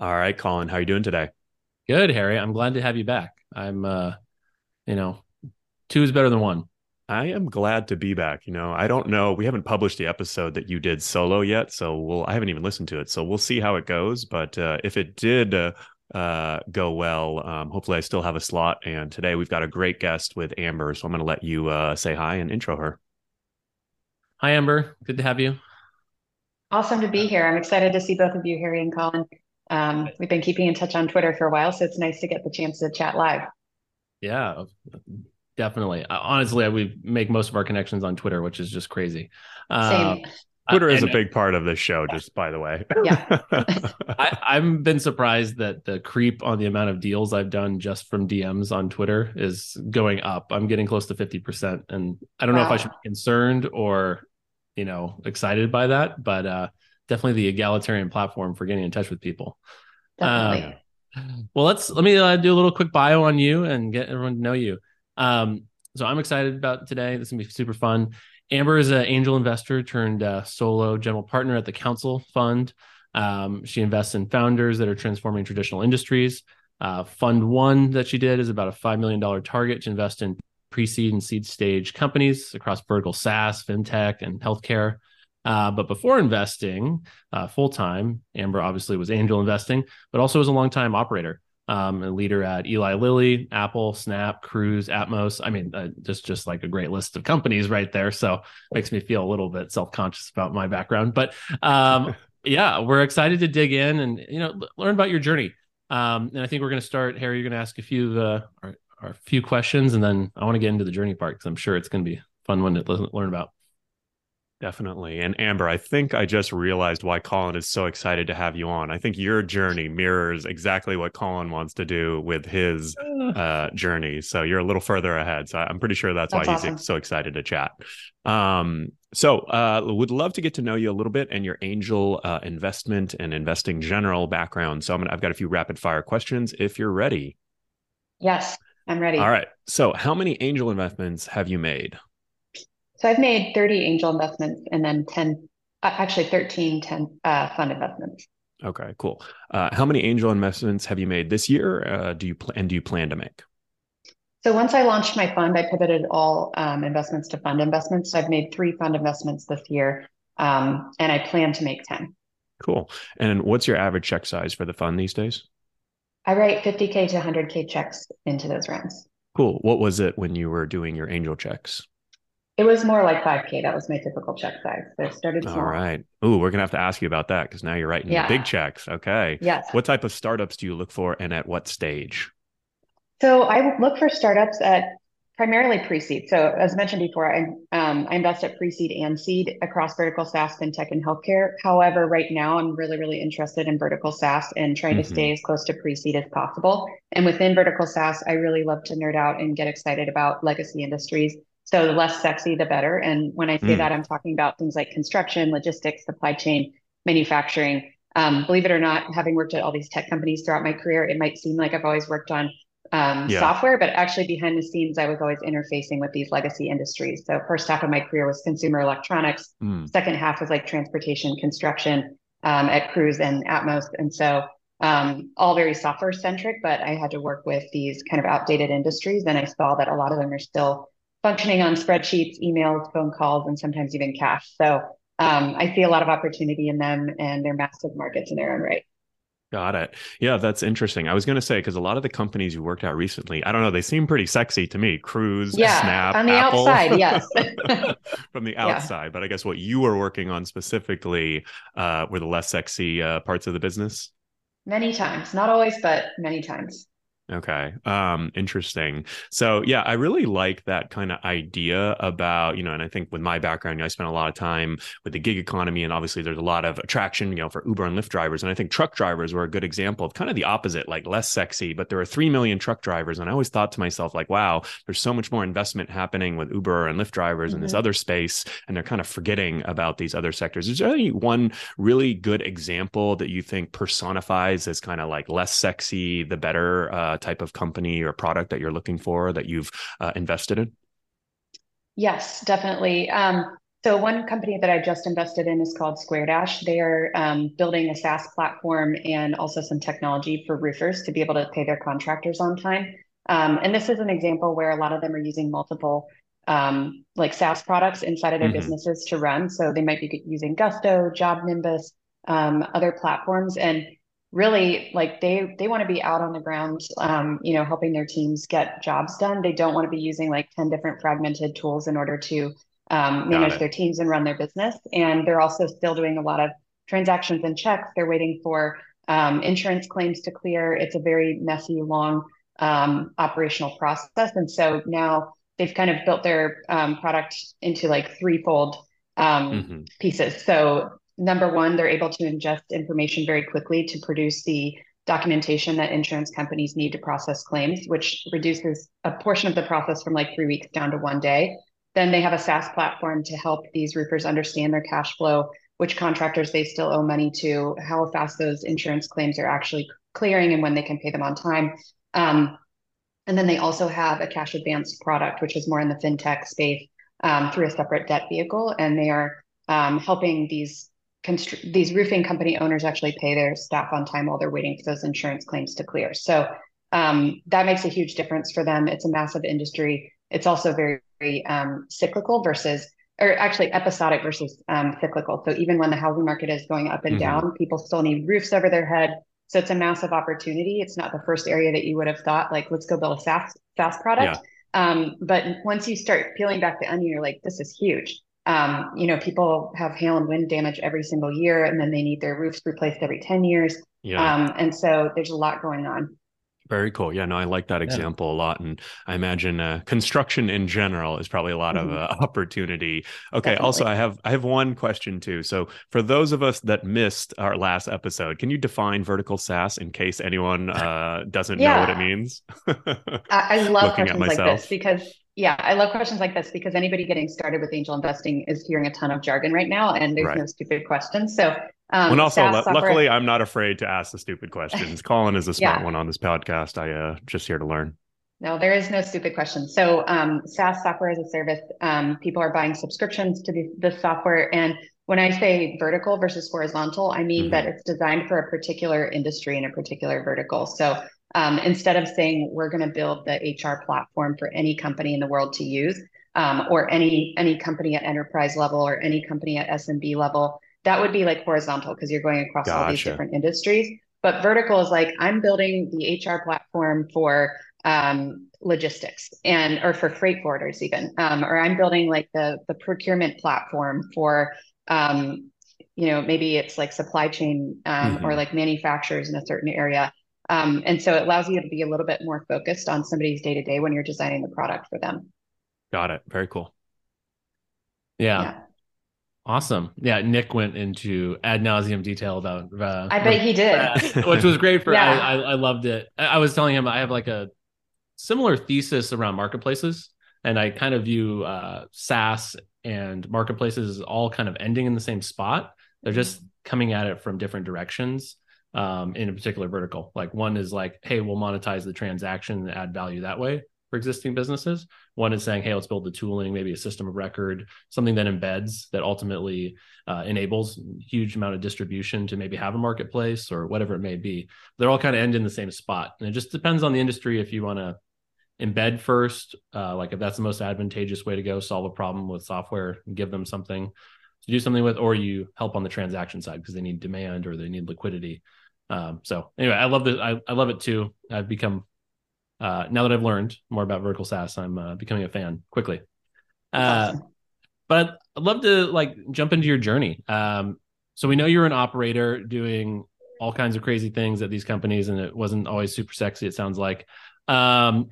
All right, Colin, how are you doing today? Good, Harry. I'm glad to have you back. I'm, uh, you know, two is better than one. I am glad to be back. You know, I don't know. We haven't published the episode that you did solo yet, so we'll. I haven't even listened to it, so we'll see how it goes. But uh, if it did uh, uh, go well, um, hopefully I still have a slot. And today we've got a great guest with Amber, so I'm going to let you uh, say hi and intro her. Hi, Amber. Good to have you. Awesome to be here. I'm excited to see both of you, Harry and Colin. Um, we've been keeping in touch on Twitter for a while, so it's nice to get the chance to chat live. Yeah, definitely. Uh, honestly, we make most of our connections on Twitter, which is just crazy. Uh, Same. Twitter is a big part of this show, just by the way. Yeah. I, I've been surprised that the creep on the amount of deals I've done just from DMs on Twitter is going up. I'm getting close to 50%. And I don't wow. know if I should be concerned or, you know, excited by that, but uh, definitely the egalitarian platform for getting in touch with people. Definitely. Um, well, let's let me uh, do a little quick bio on you and get everyone to know you. Um, so I'm excited about today. This is gonna be super fun. Amber is an angel investor turned uh, solo general partner at the Council Fund. Um, she invests in founders that are transforming traditional industries. Uh, fund one that she did is about a $5 million target to invest in pre seed and seed stage companies across vertical SaaS, fintech, and healthcare. Uh, but before investing uh, full time, Amber obviously was angel investing, but also was a long time operator. Um, a leader at Eli Lilly, Apple, Snap, Cruise, Atmos. I mean, uh, just just like a great list of companies right there. So makes me feel a little bit self conscious about my background. But um, yeah, we're excited to dig in and you know learn about your journey. Um, and I think we're going to start. Harry, you're going to ask a few of the our, our few questions, and then I want to get into the journey part because I'm sure it's going to be a fun one to learn about. Definitely. And Amber, I think I just realized why Colin is so excited to have you on. I think your journey mirrors exactly what Colin wants to do with his uh, journey. So you're a little further ahead. So I'm pretty sure that's, that's why awesome. he's so excited to chat. Um, so uh, would love to get to know you a little bit and your angel uh, investment and investing general background. So I'm gonna, I've got a few rapid fire questions if you're ready. Yes, I'm ready. All right. So how many angel investments have you made? So I've made 30 angel investments and then 10, uh, actually 13 10, uh, fund investments. Okay, cool. Uh, how many angel investments have you made this year? Uh, do you pl- and do you plan to make? So once I launched my fund, I pivoted all um, investments to fund investments. So I've made three fund investments this year, um, and I plan to make 10. Cool. And what's your average check size for the fund these days? I write 50K to 100K checks into those rounds. Cool. What was it when you were doing your angel checks? It was more like 5K. That was my typical check size. So it started small. All right. Ooh, we're going to have to ask you about that because now you're writing yeah. big checks. Okay. Yes. What type of startups do you look for and at what stage? So I look for startups at primarily pre-seed. So as mentioned before, I, um, I invest at pre-seed and seed across vertical SaaS, fintech, and healthcare. However, right now I'm really, really interested in vertical SaaS and trying mm-hmm. to stay as close to pre-seed as possible. And within vertical SaaS, I really love to nerd out and get excited about legacy industries so the less sexy, the better. And when I say mm. that, I'm talking about things like construction, logistics, supply chain, manufacturing. Um, believe it or not, having worked at all these tech companies throughout my career, it might seem like I've always worked on um, yeah. software, but actually behind the scenes, I was always interfacing with these legacy industries. So first half of my career was consumer electronics. Mm. Second half was like transportation, construction um, at Cruise and Atmos. And so um, all very software centric, but I had to work with these kind of outdated industries. And I saw that a lot of them are still functioning on spreadsheets, emails, phone calls, and sometimes even cash. So um, I see a lot of opportunity in them, and they're massive markets in their own right. Got it. Yeah, that's interesting. I was going to say because a lot of the companies you worked at recently, I don't know, they seem pretty sexy to me. Cruise, yeah, Snap, on the Apple. outside, yes. From the outside, yeah. but I guess what you were working on specifically uh, were the less sexy uh, parts of the business. Many times, not always, but many times. Okay. Um, interesting. So yeah, I really like that kind of idea about, you know, and I think with my background, you know, I spent a lot of time with the gig economy and obviously there's a lot of attraction, you know, for Uber and Lyft drivers. And I think truck drivers were a good example of kind of the opposite, like less sexy, but there are 3 million truck drivers. And I always thought to myself, like, wow, there's so much more investment happening with Uber and Lyft drivers mm-hmm. in this mm-hmm. other space. And they're kind of forgetting about these other sectors. Is there any one really good example that you think personifies as kind of like less sexy, the better, uh, type of company or product that you're looking for that you've uh, invested in? Yes, definitely. Um, So one company that I just invested in is called SquareDash. They are um, building a SaaS platform and also some technology for roofers to be able to pay their contractors on time. Um, and this is an example where a lot of them are using multiple um, like SaaS products inside of their mm-hmm. businesses to run. So they might be using Gusto, Job Nimbus, um, other platforms, and really like they they want to be out on the ground, um, you know, helping their teams get jobs done. They don't want to be using like ten different fragmented tools in order to um, manage their teams and run their business. And they're also still doing a lot of transactions and checks. They're waiting for um, insurance claims to clear. It's a very messy, long um, operational process. And so now they've kind of built their um, product into like threefold um, mm-hmm. pieces. So number one, they're able to ingest information very quickly to produce the documentation that insurance companies need to process claims, which reduces a portion of the process from like three weeks down to one day. Then they have a SaaS platform to help these roofers understand their cash flow, which contractors they still owe money to, how fast those insurance claims are actually clearing, and when they can pay them on time. Um, and then they also have a cash advance product, which is more in the fintech space um, through a separate debt vehicle. And they are um, helping these constr- these roofing company owners actually pay their staff on time while they're waiting for those insurance claims to clear. So um, that makes a huge difference for them. It's a massive industry. It's also very, very um, cyclical versus, or actually episodic versus um, cyclical. So even when the housing market is going up and mm-hmm. down, people still need roofs over their head so it's a massive opportunity. It's not the first area that you would have thought, like, let's go build a SaaS SaaS product. Yeah. Um, but once you start peeling back the onion, you're like, this is huge. Um, you know, people have hail and wind damage every single year, and then they need their roofs replaced every 10 years. Yeah. Um, and so there's a lot going on. Very cool. Yeah, no, I like that example yeah. a lot, and I imagine uh, construction in general is probably a lot mm-hmm. of uh, opportunity. Okay. Definitely. Also, I have I have one question too. So, for those of us that missed our last episode, can you define vertical SaaS in case anyone uh, doesn't yeah. know what it means? I, I love questions like this because yeah, I love questions like this because anybody getting started with angel investing is hearing a ton of jargon right now, and there's right. no stupid questions. So um, and also, software... luckily, I'm not afraid to ask the stupid questions. Colin is a smart yeah. one on this podcast. I uh, just here to learn. No, there is no stupid question. So, um, SaaS software as a service, um, people are buying subscriptions to the, the software. And when I say vertical versus horizontal, I mean mm-hmm. that it's designed for a particular industry and a particular vertical. So, um, instead of saying we're going to build the HR platform for any company in the world to use, um, or any any company at enterprise level or any company at SMB level, that would be like horizontal because you're going across gotcha. all these different industries. But vertical is like I'm building the HR platform for um, logistics and or for freight forwarders even, um, or I'm building like the the procurement platform for um, you know maybe it's like supply chain um, mm-hmm. or like manufacturers in a certain area. Um, and so it allows you to be a little bit more focused on somebody's day to day when you're designing the product for them. Got it. Very cool. yeah. yeah. Awesome. Yeah, Nick went into ad nauseum detail about. Uh, I bet he did, which was great for. yeah. I, I, I loved it. I, I was telling him I have like a similar thesis around marketplaces, and I kind of view uh, SaaS and marketplaces all kind of ending in the same spot. They're just coming at it from different directions um, in a particular vertical. Like one is like, hey, we'll monetize the transaction and add value that way for existing businesses. One is saying, hey, let's build the tooling, maybe a system of record, something that embeds that ultimately uh, enables huge amount of distribution to maybe have a marketplace or whatever it may be. They're all kind of end in the same spot, and it just depends on the industry if you want to embed first, uh, like if that's the most advantageous way to go, solve a problem with software, and give them something to do something with, or you help on the transaction side because they need demand or they need liquidity. Um, so anyway, I love it. I, I love it too. I've become uh, now that I've learned more about vertical SaaS, I'm uh, becoming a fan quickly. Uh, awesome. But I'd love to like jump into your journey. Um, so we know you're an operator doing all kinds of crazy things at these companies, and it wasn't always super sexy. It sounds like. Um,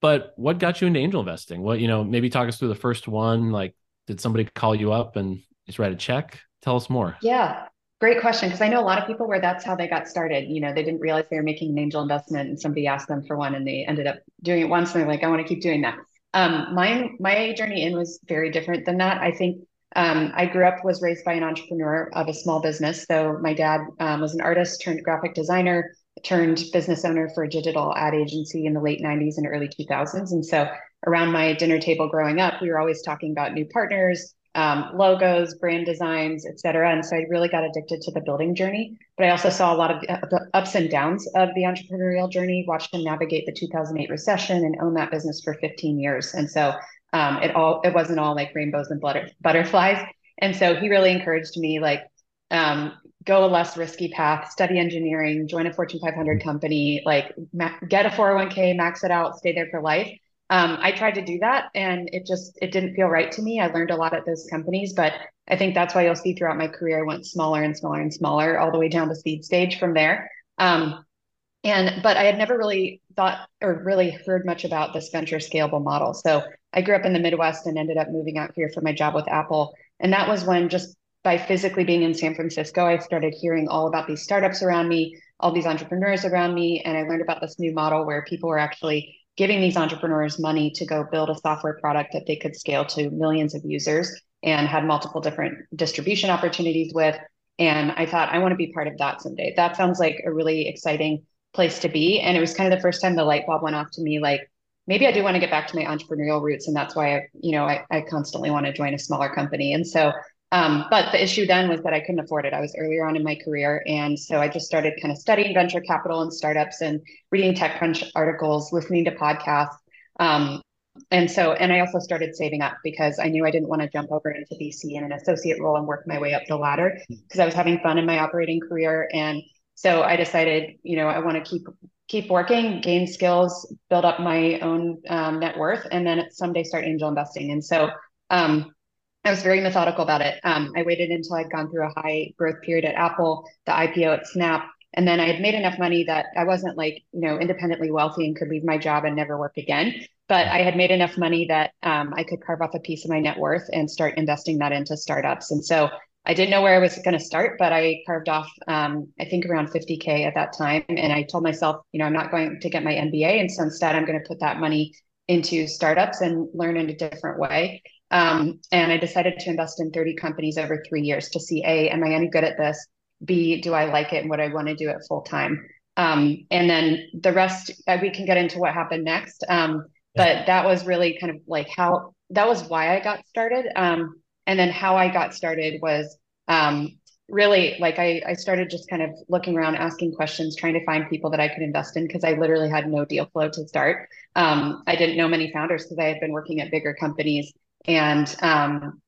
but what got you into angel investing? What you know, maybe talk us through the first one. Like, did somebody call you up and just write a check? Tell us more. Yeah. Great question, because I know a lot of people where that's how they got started. You know, they didn't realize they were making an angel investment, and somebody asked them for one, and they ended up doing it once, and they're like, "I want to keep doing that." Um, my my journey in was very different than that. I think um, I grew up was raised by an entrepreneur of a small business. So my dad um, was an artist turned graphic designer, turned business owner for a digital ad agency in the late '90s and early 2000s. And so around my dinner table growing up, we were always talking about new partners um, logos, brand designs, et cetera. And so I really got addicted to the building journey. But I also saw a lot of the ups and downs of the entrepreneurial journey, watched him navigate the 2008 recession and own that business for 15 years. And so um, it all it wasn't all like rainbows and butter, butterflies. And so he really encouraged me like um, go a less risky path, study engineering, join a Fortune 500 company, like ma- get a 401k, max it out, stay there for life um, I tried to do that and it just it didn't feel right to me. I learned a lot at those companies, but I think that's why you'll see throughout my career I went smaller and smaller and smaller all the way down to seed stage from there. Um, and but I had never really thought or really heard much about this venture scalable model. So I grew up in the Midwest and ended up moving out here for my job with Apple. And that was when just by physically being in San Francisco, I started hearing all about these startups around me, all these entrepreneurs around me, and I learned about this new model where people were actually giving these entrepreneurs money to go build a software product that they could scale to millions of users and had multiple different distribution opportunities with. And I thought, I want to be part of that someday. That sounds like a really exciting place to be. And it was kind of the first time the light bulb went off to me like, maybe I do want to get back to my entrepreneurial roots. And that's why I, you know, I, I constantly want to join a smaller company. And so um, but the issue then was that I couldn't afford it. I was earlier on in my career. And so I just started kind of studying venture capital and startups and reading TechCrunch articles, listening to podcasts. Um, and so, and I also started saving up because I knew I didn't want to jump over into VC in an associate role and work my way up the ladder because I was having fun in my operating career. And so I decided, you know, I want to keep keep working, gain skills, build up my own um, net worth, and then someday start angel investing. And so um, I was very methodical about it. Um, I waited until I'd gone through a high growth period at Apple, the IPO at Snap, and then I had made enough money that I wasn't like, you know, independently wealthy and could leave my job and never work again. But I had made enough money that um, I could carve off a piece of my net worth and start investing that into startups. And so I didn't know where I was going to start, but I carved off, um, I think around 50K at that time. And I told myself, you know, I'm not going to get my MBA. And so instead, I'm going to put that money into startups and learn in a different way. Um, and I decided to invest in 30 companies over three years to see A, am I any good at this? B, do I like it and would I want to do it full time? Um, and then the rest, uh, we can get into what happened next. Um, but that was really kind of like how that was why I got started. Um, and then how I got started was um, really like I, I started just kind of looking around, asking questions, trying to find people that I could invest in because I literally had no deal flow to start. Um, I didn't know many founders because I had been working at bigger companies and um,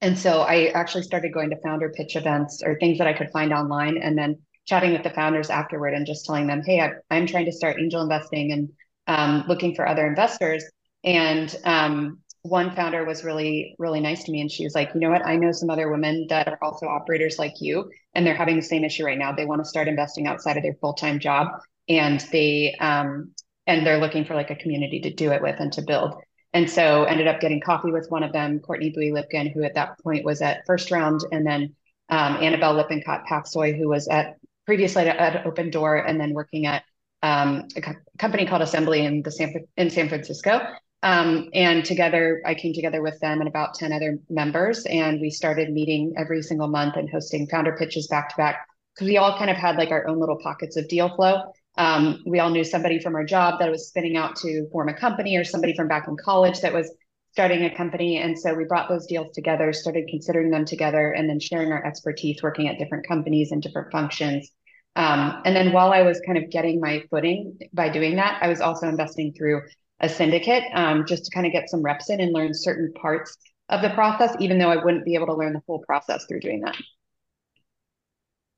and so I actually started going to founder pitch events or things that I could find online, and then chatting with the founders afterward and just telling them, "Hey, I, am trying to start angel investing and um, looking for other investors." And um, one founder was really really nice to me, and she was like, "You know what? I know some other women that are also operators like you, and they're having the same issue right now. They want to start investing outside of their full time job, and they um, and they're looking for like a community to do it with and to build." And so ended up getting coffee with one of them, Courtney Bowie Lipkin, who at that point was at first round, and then um, Annabelle Lippincott Paksoy, who was at previously at, at Opendoor and then working at um, a co- company called Assembly in the San in San Francisco. Um, and together, I came together with them and about 10 other members, and we started meeting every single month and hosting founder pitches back to back because we all kind of had like our own little pockets of deal flow. Um, we all knew somebody from our job that was spinning out to form a company or somebody from back in college that was starting a company. And so we brought those deals together, started considering them together, and then sharing our expertise working at different companies and different functions. Um, and then while I was kind of getting my footing by doing that, I was also investing through a syndicate um, just to kind of get some reps in and learn certain parts of the process, even though I wouldn't be able to learn the full process through doing that.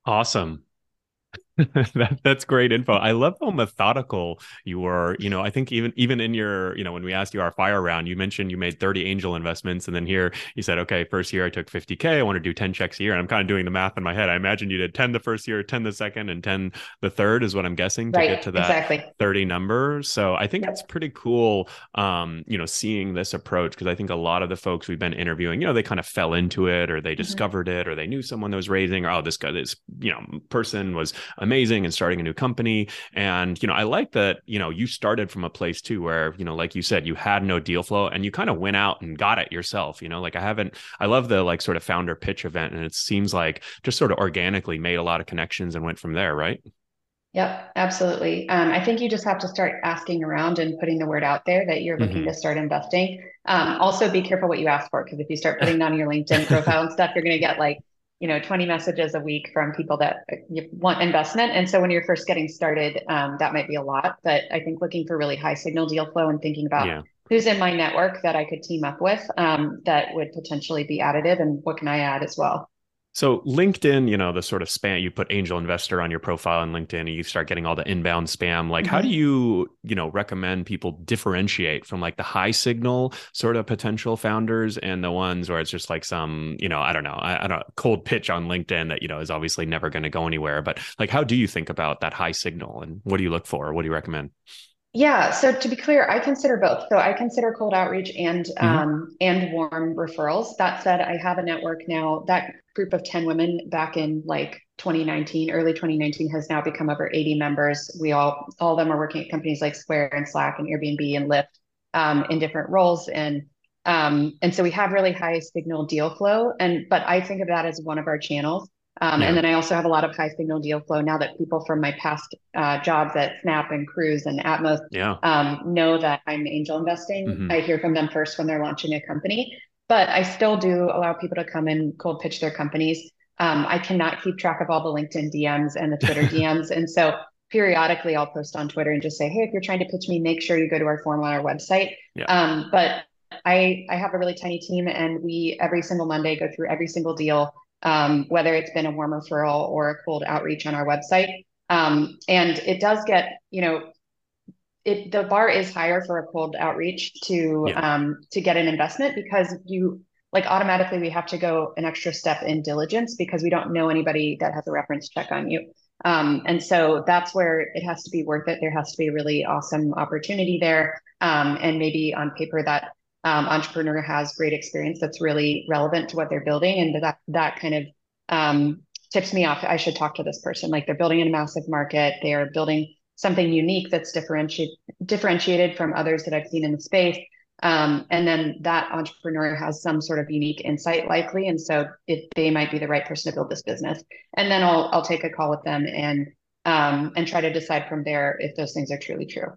Awesome. that, that's great info. I love how methodical you were. You know, I think even even in your, you know, when we asked you our fire round, you mentioned you made 30 angel investments, and then here you said, okay, first year I took 50k. I want to do 10 checks a year, and I'm kind of doing the math in my head. I imagine you did 10 the first year, 10 the second, and 10 the third is what I'm guessing to right, get to that exactly. 30 number. So I think yep. it's pretty cool. Um, you know, seeing this approach because I think a lot of the folks we've been interviewing, you know, they kind of fell into it, or they mm-hmm. discovered mm-hmm. it, or they knew someone that was raising, or oh, this guy, this you know person was amazing and starting a new company. And, you know, I like that, you know, you started from a place too where, you know, like you said, you had no deal flow and you kind of went out and got it yourself. You know, like I haven't, I love the like sort of founder pitch event. And it seems like just sort of organically made a lot of connections and went from there, right? Yep, absolutely. Um, I think you just have to start asking around and putting the word out there that you're looking mm-hmm. to start investing. Um, also, be careful what you ask for because if you start putting on your LinkedIn profile and stuff, you're going to get like you know 20 messages a week from people that want investment. And so when you're first getting started, um, that might be a lot. But I think looking for really high signal deal flow and thinking about yeah. who's in my network that I could team up with um, that would potentially be additive and what can I add as well. So LinkedIn, you know, the sort of spam you put angel investor on your profile on LinkedIn and you start getting all the inbound spam. Like mm-hmm. how do mm-hmm. you, you know, recommend people differentiate from like the high signal sort of potential founders and the ones where it's just like some, you know, I don't know, I, I don't cold pitch on LinkedIn that, you know, is obviously never going to go anywhere. But like how do you think about that high signal and what do you look for? What do you recommend? Yeah. So to be clear, I consider both. So I consider cold outreach and mm-hmm. um, and warm referrals. That said, I have a network now. That group of ten women back in like 2019, early 2019, has now become over 80 members. We all all of them are working at companies like Square and Slack and Airbnb and Lyft um, in different roles and um, and so we have really high signal deal flow. And but I think of that as one of our channels. Um, yeah. And then I also have a lot of high signal deal flow now that people from my past uh, jobs at Snap and Cruise and Atmos yeah. um, know that I'm angel investing. Mm-hmm. I hear from them first when they're launching a company, but I still do allow people to come and cold pitch their companies. Um, I cannot keep track of all the LinkedIn DMs and the Twitter DMs. And so periodically I'll post on Twitter and just say, hey, if you're trying to pitch me, make sure you go to our form on our website. Yeah. Um, but I, I have a really tiny team and we every single Monday go through every single deal um, whether it's been a warm referral or a cold outreach on our website. Um, and it does get, you know, it the bar is higher for a cold outreach to yeah. um, to get an investment because you like automatically we have to go an extra step in diligence because we don't know anybody that has a reference check on you. Um, and so that's where it has to be worth it. There has to be a really awesome opportunity there. Um, and maybe on paper that um, entrepreneur has great experience that's really relevant to what they're building. And that that kind of um, tips me off. I should talk to this person. Like they're building in a massive market. They are building something unique that's differentiated differentiated from others that i've seen in the space. Um, and then that entrepreneur has some sort of unique insight likely. And so it, they might be the right person to build this business. And then i'll i'll take a call with them and um, and try to decide from there if those things are truly true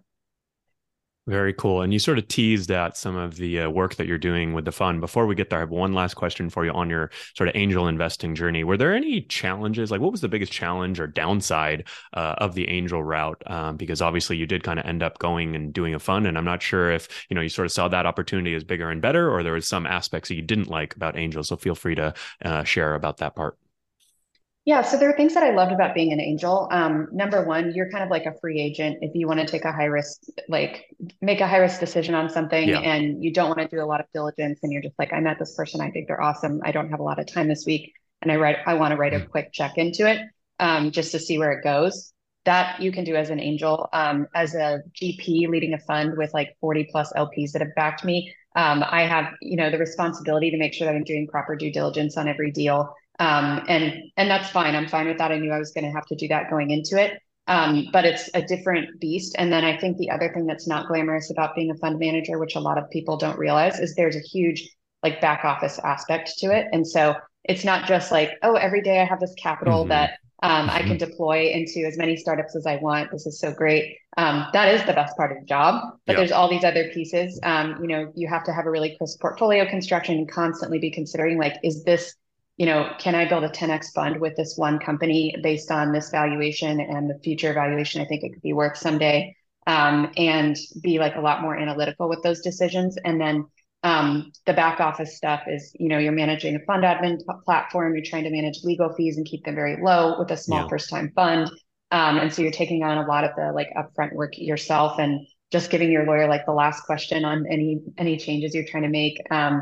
very cool. And you sort of teased at some of the uh, work that you're doing with the fund. Before we get there, I have one last question for you on your sort of angel investing journey. Were there any challenges? Like, what was the biggest challenge or downside uh, of the angel route? Um, because obviously, you did kind of end up going and doing a fund, and I'm not sure if you know you sort of saw that opportunity as bigger and better, or there was some aspects that you didn't like about angels. So feel free to uh, share about that part. Yeah, so there are things that I loved about being an angel. Um, number one, you're kind of like a free agent. If you want to take a high risk, like make a high risk decision on something yeah. and you don't want to do a lot of diligence and you're just like, I met this person, I think they're awesome. I don't have a lot of time this week. And I write, I want to write a mm. quick check into it um, just to see where it goes. That you can do as an angel. Um, as a GP leading a fund with like 40 plus LPs that have backed me, um, I have, you know, the responsibility to make sure that I'm doing proper due diligence on every deal um, and and that's fine. I'm fine with that. I knew I was going to have to do that going into it. Um, but it's a different beast. And then I think the other thing that's not glamorous about being a fund manager, which a lot of people don't realize, is there's a huge like back office aspect to it. And so it's not just like, oh, every day I have this capital mm-hmm. that um, I can mm-hmm. deploy into as many startups as I want. This is so great. Um, that is the best part of the job. But yep. there's all these other pieces. Um, you know, you have to have a really crisp portfolio construction and constantly be considering like, is this you know, can I build a 10x fund with this one company based on this valuation and the future valuation I think it could be worth someday? Um, and be like a lot more analytical with those decisions. And then um, the back office stuff is, you know, you're managing a fund admin platform, you're trying to manage legal fees and keep them very low with a small yeah. first time fund. Um, and so you're taking on a lot of the like upfront work yourself and just giving your lawyer like the last question on any any changes you're trying to make. Um,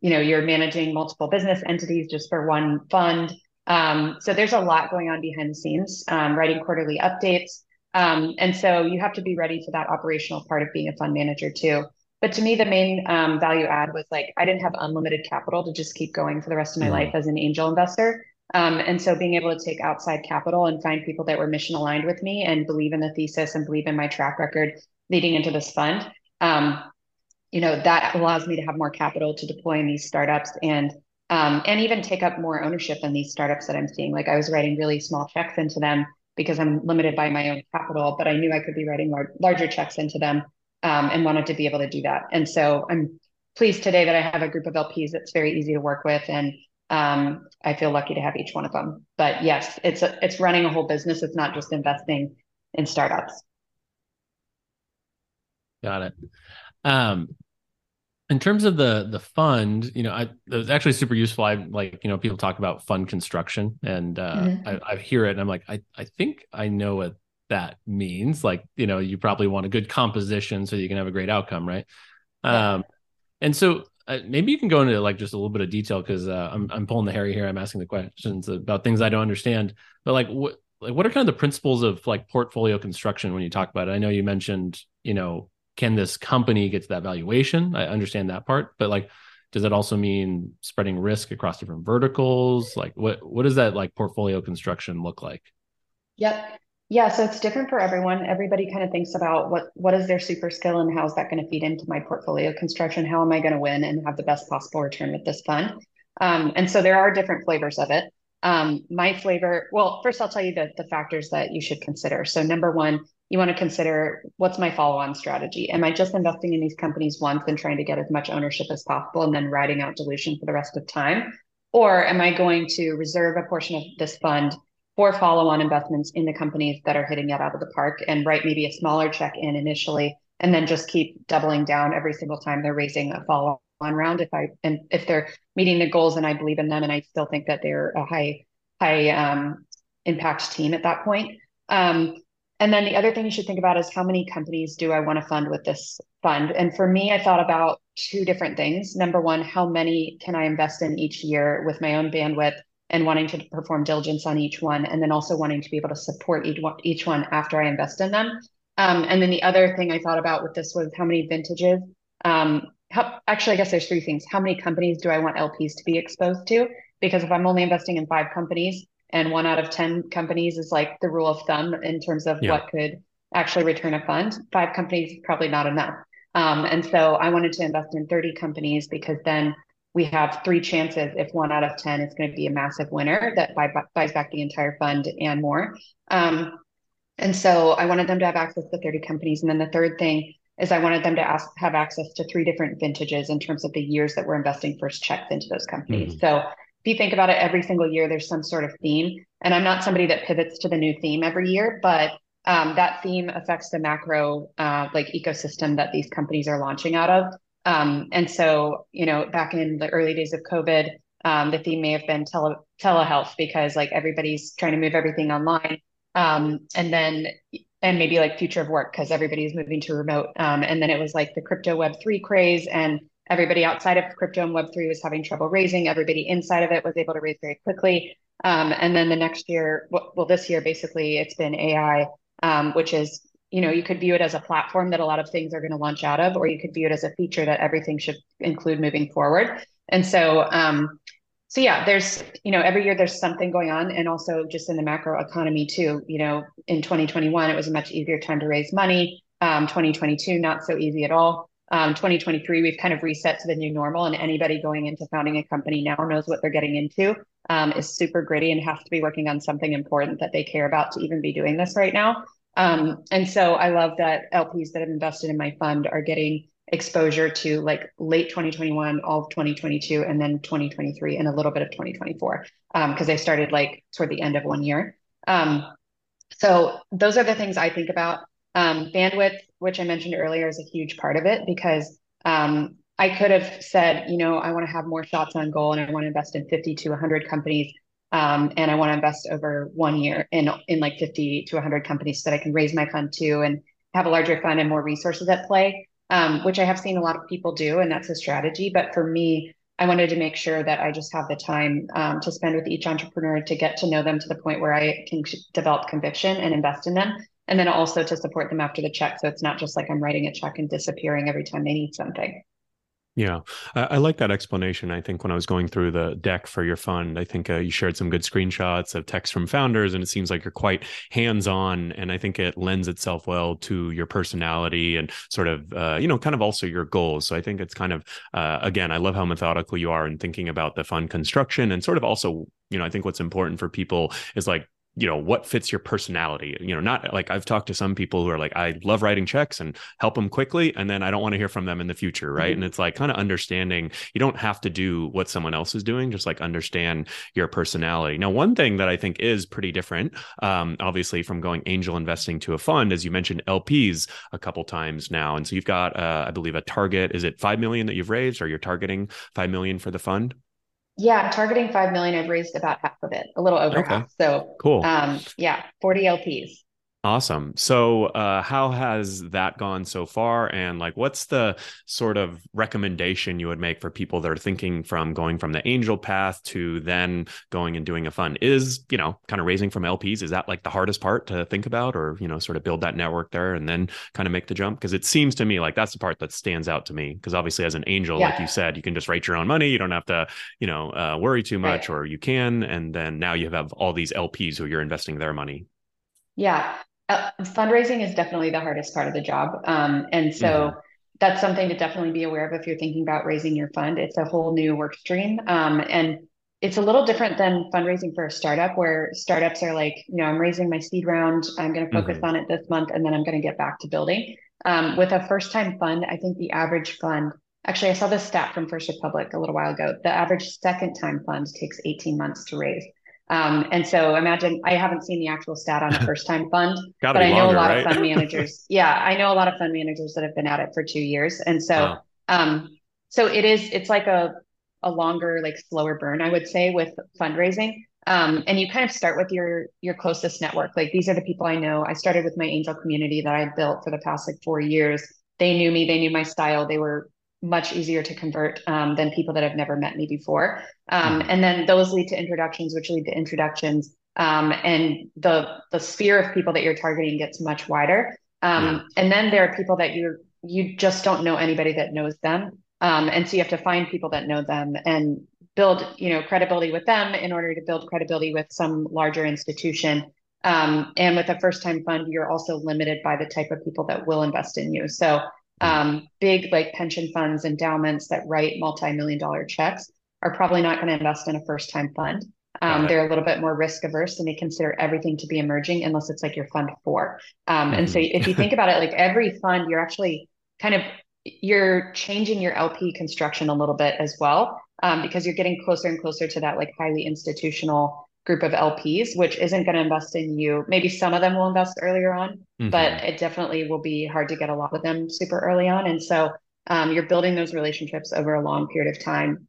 you know you're managing multiple business entities just for one fund. Um, so there's a lot going on behind the scenes um, writing quarterly updates. Um, and so you have to be ready for that operational part of being a fund manager too. But to me the main um, value add was like i didn't have unlimited capital to just keep going for the rest of my mm-hmm. life as an angel investor. Um, and so being able to take outside capital and find people that were mission aligned with me and believe in the thesis and believe in my track record leading into this fund um, you know that allows me to have more capital to deploy in these startups and um, and even take up more ownership in these startups that I'm seeing. Like I was writing really small checks into them because I'm limited by my own capital, but I knew I could be writing lar- larger checks into them um, and wanted to be able to do that. And so I'm pleased today that I have a group of LPs that's very easy to work with, and um, I feel lucky to have each one of them. But yes, it's a, it's running a whole business. It's not just investing in startups. Got it. Um, in terms of the the fund, you know, I, it was actually super useful. I like, you know, people talk about fund construction, and uh, mm-hmm. I, I hear it, and I'm like, I I think I know what that means. Like, you know, you probably want a good composition so you can have a great outcome, right? Um, and so uh, maybe you can go into like just a little bit of detail because uh, I'm I'm pulling the Harry here. I'm asking the questions about things I don't understand, but like what like what are kind of the principles of like portfolio construction when you talk about it? I know you mentioned, you know, can this company get to that valuation? I understand that part, but like, does that also mean spreading risk across different verticals? Like, what what does that like portfolio construction look like? Yep. Yeah, so it's different for everyone. Everybody kind of thinks about what what is their super skill and how is that going to feed into my portfolio construction? How am I going to win and have the best possible return with this fund? Um, and so there are different flavors of it. Um, my flavor, well, first I'll tell you the, the factors that you should consider. So number one, you want to consider what's my follow-on strategy? Am I just investing in these companies once and trying to get as much ownership as possible and then riding out dilution for the rest of time? Or am I going to reserve a portion of this fund for follow-on investments in the companies that are hitting it out of the park and write maybe a smaller check in initially and then just keep doubling down every single time they're raising a follow-on round if I and if they're meeting the goals and I believe in them and I still think that they're a high high um, impact team at that point. Um, and then the other thing you should think about is how many companies do I want to fund with this fund? And for me, I thought about two different things. Number one, how many can I invest in each year with my own bandwidth and wanting to perform diligence on each one, and then also wanting to be able to support each one, each one after I invest in them. Um, and then the other thing I thought about with this was how many vintages. Um, how, actually, I guess there's three things. How many companies do I want LPs to be exposed to? Because if I'm only investing in five companies, and one out of 10 companies is like the rule of thumb in terms of yeah. what could actually return a fund. Five companies probably not enough. Um, and so I wanted to invest in 30 companies because then we have three chances if one out of 10 is going to be a massive winner that buy, buys back the entire fund and more. Um, and so I wanted them to have access to 30 companies. And then the third thing is I wanted them to ask, have access to three different vintages in terms of the years that we're investing first checks into those companies. Mm-hmm. So if you think about it, every single year there's some sort of theme. And I'm not somebody that pivots to the new theme every year, but um, that theme affects the macro uh, like ecosystem that these companies are launching out of. Um, and so, you know, back in the early days of COVID, um, the theme may have been tele- telehealth because like everybody's trying to move everything online. Um, and then, and maybe like future of work because everybody's moving to remote. Um, and then it was like the crypto web three craze and Everybody outside of crypto and Web3 was having trouble raising. Everybody inside of it was able to raise very quickly. Um, and then the next year, well, this year, basically, it's been AI, um, which is, you know, you could view it as a platform that a lot of things are going to launch out of, or you could view it as a feature that everything should include moving forward. And so, um, so yeah, there's, you know, every year there's something going on. And also just in the macro economy too, you know, in 2021, it was a much easier time to raise money. Um, 2022, not so easy at all um, 2023, we've kind of reset to the new normal, and anybody going into founding a company now knows what they're getting into. Um, is super gritty and has to be working on something important that they care about to even be doing this right now. Um, and so I love that LPs that have invested in my fund are getting exposure to like late 2021, all of 2022, and then 2023 and a little bit of 2024 because um, they started like toward the end of one year. Um, so those are the things I think about. Um, bandwidth, which I mentioned earlier, is a huge part of it because um, I could have said, you know, I want to have more shots on goal and I want to invest in 50 to 100 companies. Um, and I want to invest over one year in in like 50 to 100 companies so that I can raise my fund too and have a larger fund and more resources at play, um, which I have seen a lot of people do, and that's a strategy. But for me, I wanted to make sure that I just have the time um, to spend with each entrepreneur to get to know them to the point where I can develop conviction and invest in them and then also to support them after the check so it's not just like i'm writing a check and disappearing every time they need something yeah, I, I, like that explanation. I think when I was going through the deck for your fund, I think uh, you shared some good screenshots of text from founders, and it seems like you're quite hands on. And I think it lends itself well to your personality and sort of, uh, you know, kind of also your goals. So I think it's kind of, uh, again, I love how methodical you are in thinking about the fund construction and sort of also, you know, I think what's important for people is like, you know what fits your personality you know not like i've talked to some people who are like i love writing checks and help them quickly and then i don't want to hear from them in the future right? Mm-hmm. and it's like kind of understanding you don't have to do what someone else is doing just like understand your personality. Now one thing that i think is pretty different um, obviously from going angel investing to a fund as you mentioned lps a couple times now. And so you've got uh, i believe a target is it 5 million that you've raised? Or you're targeting 5 million for the fund yeah, I'm targeting five million. I've raised about half of it, a little over okay. half. So cool. Um, yeah, 40 LPs. Awesome. So, uh, how has that gone so far? And like, what's the sort of recommendation you would make for people that are thinking from going from the angel path to then going and doing a fund? Is, you know, kind of raising from LPs, is that like the hardest part to think about or, you know, sort of build that network there and then kind of make the jump? Because it seems to me like that's the part that stands out to me. Because obviously, as an angel, yeah. like you said, you can just write your own money. You don't have to, you know, uh, worry too much, right. or you can. And then now you have all these LPs who you're investing their money. Yeah. Uh, fundraising is definitely the hardest part of the job. Um, and so mm-hmm. that's something to definitely be aware of if you're thinking about raising your fund. It's a whole new work stream. Um, and it's a little different than fundraising for a startup where startups are like, you know, I'm raising my seed round, I'm going to focus mm-hmm. on it this month, and then I'm going to get back to building. Um, with a first time fund, I think the average fund, actually, I saw this stat from First Republic a little while ago. The average second time fund takes 18 months to raise. Um, and so imagine I haven't seen the actual stat on a first time fund, but I know longer, a lot right? of fund managers. yeah, I know a lot of fund managers that have been at it for two years. And so wow. um, so it is it's like a a longer, like slower burn, I would say, with fundraising. Um, and you kind of start with your your closest network. Like these are the people I know. I started with my angel community that I built for the past like four years. They knew me, they knew my style, they were much easier to convert um, than people that have never met me before. Um, mm-hmm. and then those lead to introductions, which lead to introductions. Um, and the the sphere of people that you're targeting gets much wider. Um, yeah. And then there are people that you you just don't know anybody that knows them. Um, and so you have to find people that know them and build you know credibility with them in order to build credibility with some larger institution. Um, and with a first time fund, you're also limited by the type of people that will invest in you. So um, big like pension funds, endowments that write multi-million dollar checks are probably not going to invest in a first-time fund. Um, they're a little bit more risk averse and they consider everything to be emerging unless it's like your fund four. Um, mm-hmm. And so mm-hmm. if you think about it, like every fund, you're actually kind of you're changing your LP construction a little bit as well um, because you're getting closer and closer to that like highly institutional group of LPs, which isn't going to invest in you. Maybe some of them will invest earlier on, mm-hmm. but it definitely will be hard to get a lot of them super early on. And so um, you're building those relationships over a long period of time.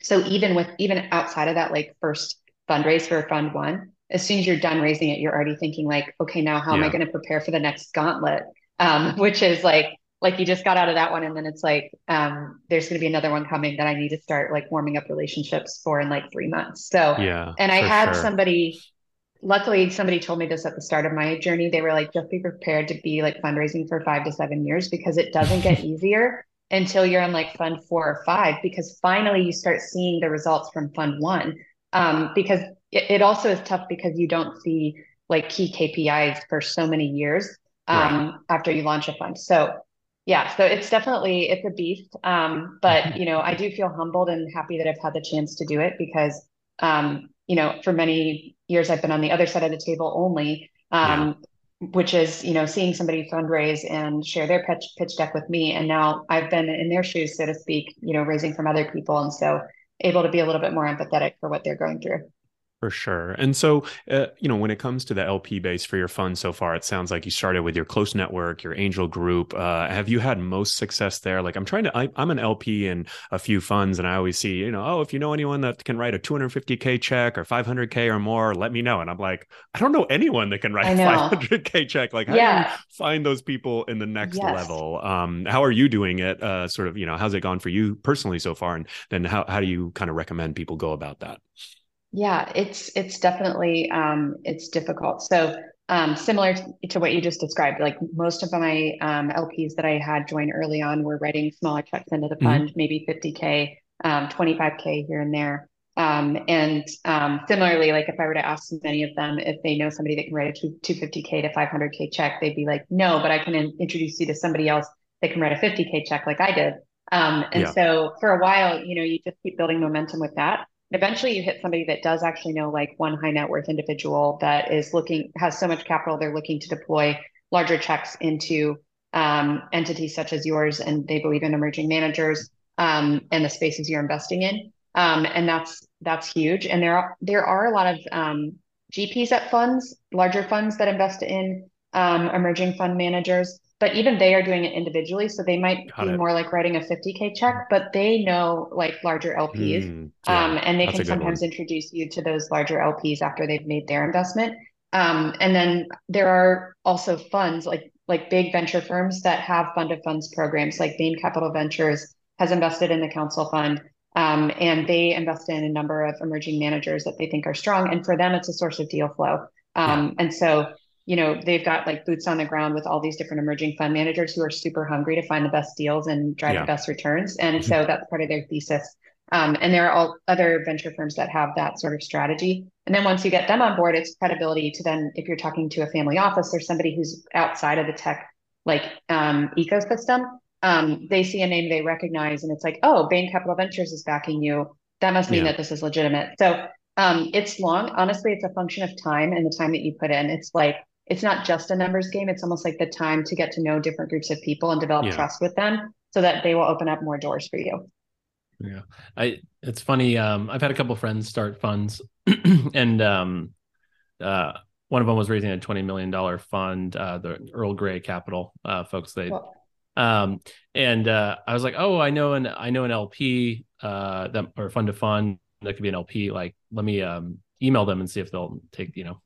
So even with even outside of that, like first fundraise for fund one, as soon as you're done raising it, you're already thinking like, okay, now how yeah. am I going to prepare for the next gauntlet? Um, which is like like you just got out of that one and then it's like um, there's going to be another one coming that i need to start like warming up relationships for in like three months so yeah and i had sure. somebody luckily somebody told me this at the start of my journey they were like just be prepared to be like fundraising for five to seven years because it doesn't get easier until you're on like fund four or five because finally you start seeing the results from fund one um, because it, it also is tough because you don't see like key kpis for so many years um, right. after you launch a fund so yeah so it's definitely it's a beast um, but you know i do feel humbled and happy that i've had the chance to do it because um, you know for many years i've been on the other side of the table only um, yeah. which is you know seeing somebody fundraise and share their pitch, pitch deck with me. And now i've been in their shoes so to speak you know raising from other people. And so able to be a little bit more empathetic for what they're going through for sure. And so, uh, you know, when it comes to the LP base for your fund so far, it sounds like you started with your close network, your angel group. Uh, have you had most success there? Like, I'm trying to, I, am an LP in a few funds, and I always see, you know, oh, if you know anyone that can write a 250K check or 500K or more, let me know. And I'm like, I don't know anyone that can write a 500K check. Like, how yeah. do you find those people in the next yes. level? Um, how are you doing it? Uh, sort of, you know, how's it gone for you personally so far? And then how, how do you kind of recommend people go about that? Yeah, it's it's definitely um, it's difficult. So um, similar to what you just described, like most of my um, LPs that I had join early on were writing smaller checks into the mm-hmm. fund, maybe 50k, 25k um, here and there. Um, and um, similarly, like if I were to ask many of them if they know somebody that can write a 250k to 500k check, they'd be like, no, but I can in- introduce you to somebody else that can write a 50k check like I did. and yeah. so for a while, you know, you just keep building momentum with that. Eventually you hit somebody that does actually know like one high net worth individual that is looking has so much capital they're looking to deploy larger checks into um, entities such as yours and they believe in emerging managers um, and the spaces you're investing in. Um, and that's that's huge. And there are there are a lot of um, gps at funds larger funds that invest in um, emerging fund managers but even they are doing it individually so they might Got be it. more like writing a 50k check but they know like larger lps Mm, yeah, um, and they can one. sometimes introduce you to those larger LPs after they've made their investment. Um, and then there are also funds like like big venture firms that have fund of funds programs, like Bain Capital Ventures has invested in the Council Fund, um, and they invest in a number of emerging managers that they think are strong. And for them, it's a source of deal flow. Um, And so you know they've got like boots on the ground with all these different emerging fund managers who are super hungry to find the best deals and drive Yeah. the best returns. And so that's part of their thesis. Um, and there are all other venture firms that have that sort of strategy. And then once you get them on board, it's credibility to then, if you're talking to a family office or somebody who's outside of the tech like um, ecosystem, um, they see a name they recognize, and it's like, oh, Bain Capital Ventures is backing you. That must mean Yeah. that this is legitimate. So um, it's long. Honestly, it's a function of time and the time that you put in. It's like it's not just a numbers game. It's almost like the time to get to know different groups of people and develop Yeah. trust with them, so that they will open up more doors for you. Yeah. I it's funny. Um, I've had a couple friends start funds and um uh one of them was raising a twenty million dollar fund, uh the Earl Grey Capital uh folks they Well, um and uh I was like, Oh, I know an I know an LP uh that or fund to fund that could be an LP. Like let me um email them and see if they'll take, you know,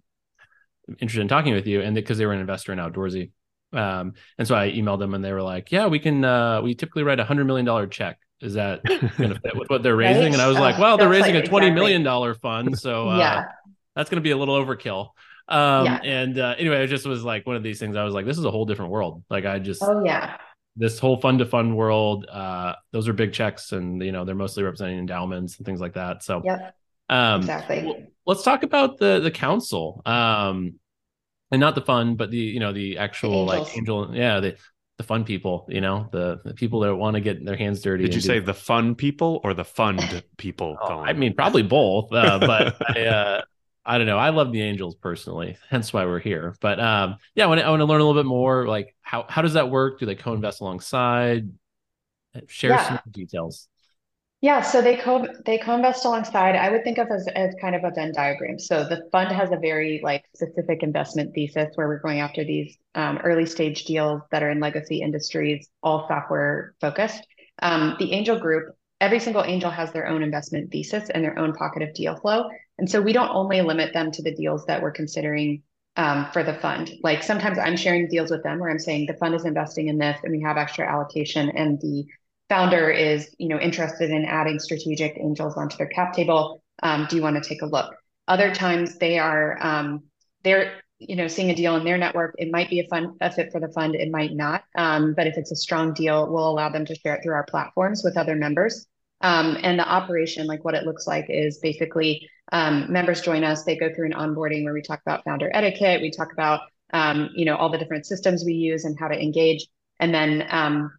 interested in talking with you. And because they were an investor in outdoorsy. Um and so I emailed them and they were like, Yeah, we can uh we typically write a hundred million dollar check. Is that gonna fit with what they're Right? raising? And I was like, Uh, well, they're raising like- a twenty exactly. million dollar fund, so uh, yeah. that's going to be a little overkill. Um, Yeah. And uh, anyway, it just was like one of these things. I was like, this is a whole different world. Like I just Oh yeah. this whole fund to fund world. Uh, those are big checks, and you know they're mostly representing endowments and things like that. So Yep. um, Exactly. Well, let's talk about the the council, um, and not the fund, but the you know the actual like angel, yeah, the the fun people. You know the, the people that want to get their hands dirty. Did you and do say the fun people or the fund people? Oh, I mean, probably both. Uh, but I, uh, I don't know. I love the Angels personally, hence why we're here. But um, yeah, I want to, I want to learn a little bit more. Like, how how does that work? Do they co-invest alongside? Share Yeah. some details. Yeah, so they co they co-invest alongside. I would think of as as kind of a Venn diagram. So the fund has a very like specific investment thesis where we're going after these um, early stage deals that are in legacy industries, all software focused. Um, the angel group, every single angel has their own investment thesis and their own pocket of deal flow. And so we don't only limit them to the deals that we're considering um, for the fund. Like sometimes I'm sharing deals with them where I'm saying the fund is investing in this and we have extra allocation and the founder is you know interested in adding strategic angels onto their cap table um, do you want to take a look? Other times they are um, they're you know seeing a deal in their network it might be a fun a fit for the fund it might not um, but if it's a strong deal we'll allow them to share it through our platforms with other members. Um, and the operation like what it looks like is basically um, members join us they go through an onboarding where we talk about founder etiquette we talk about um, you know all the different systems we use and how to engage and then um,